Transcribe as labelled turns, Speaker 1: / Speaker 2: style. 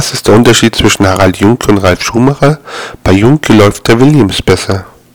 Speaker 1: Was ist der Unterschied zwischen Harald Junke und Ralf Schumacher? Bei Junke läuft der Williams besser.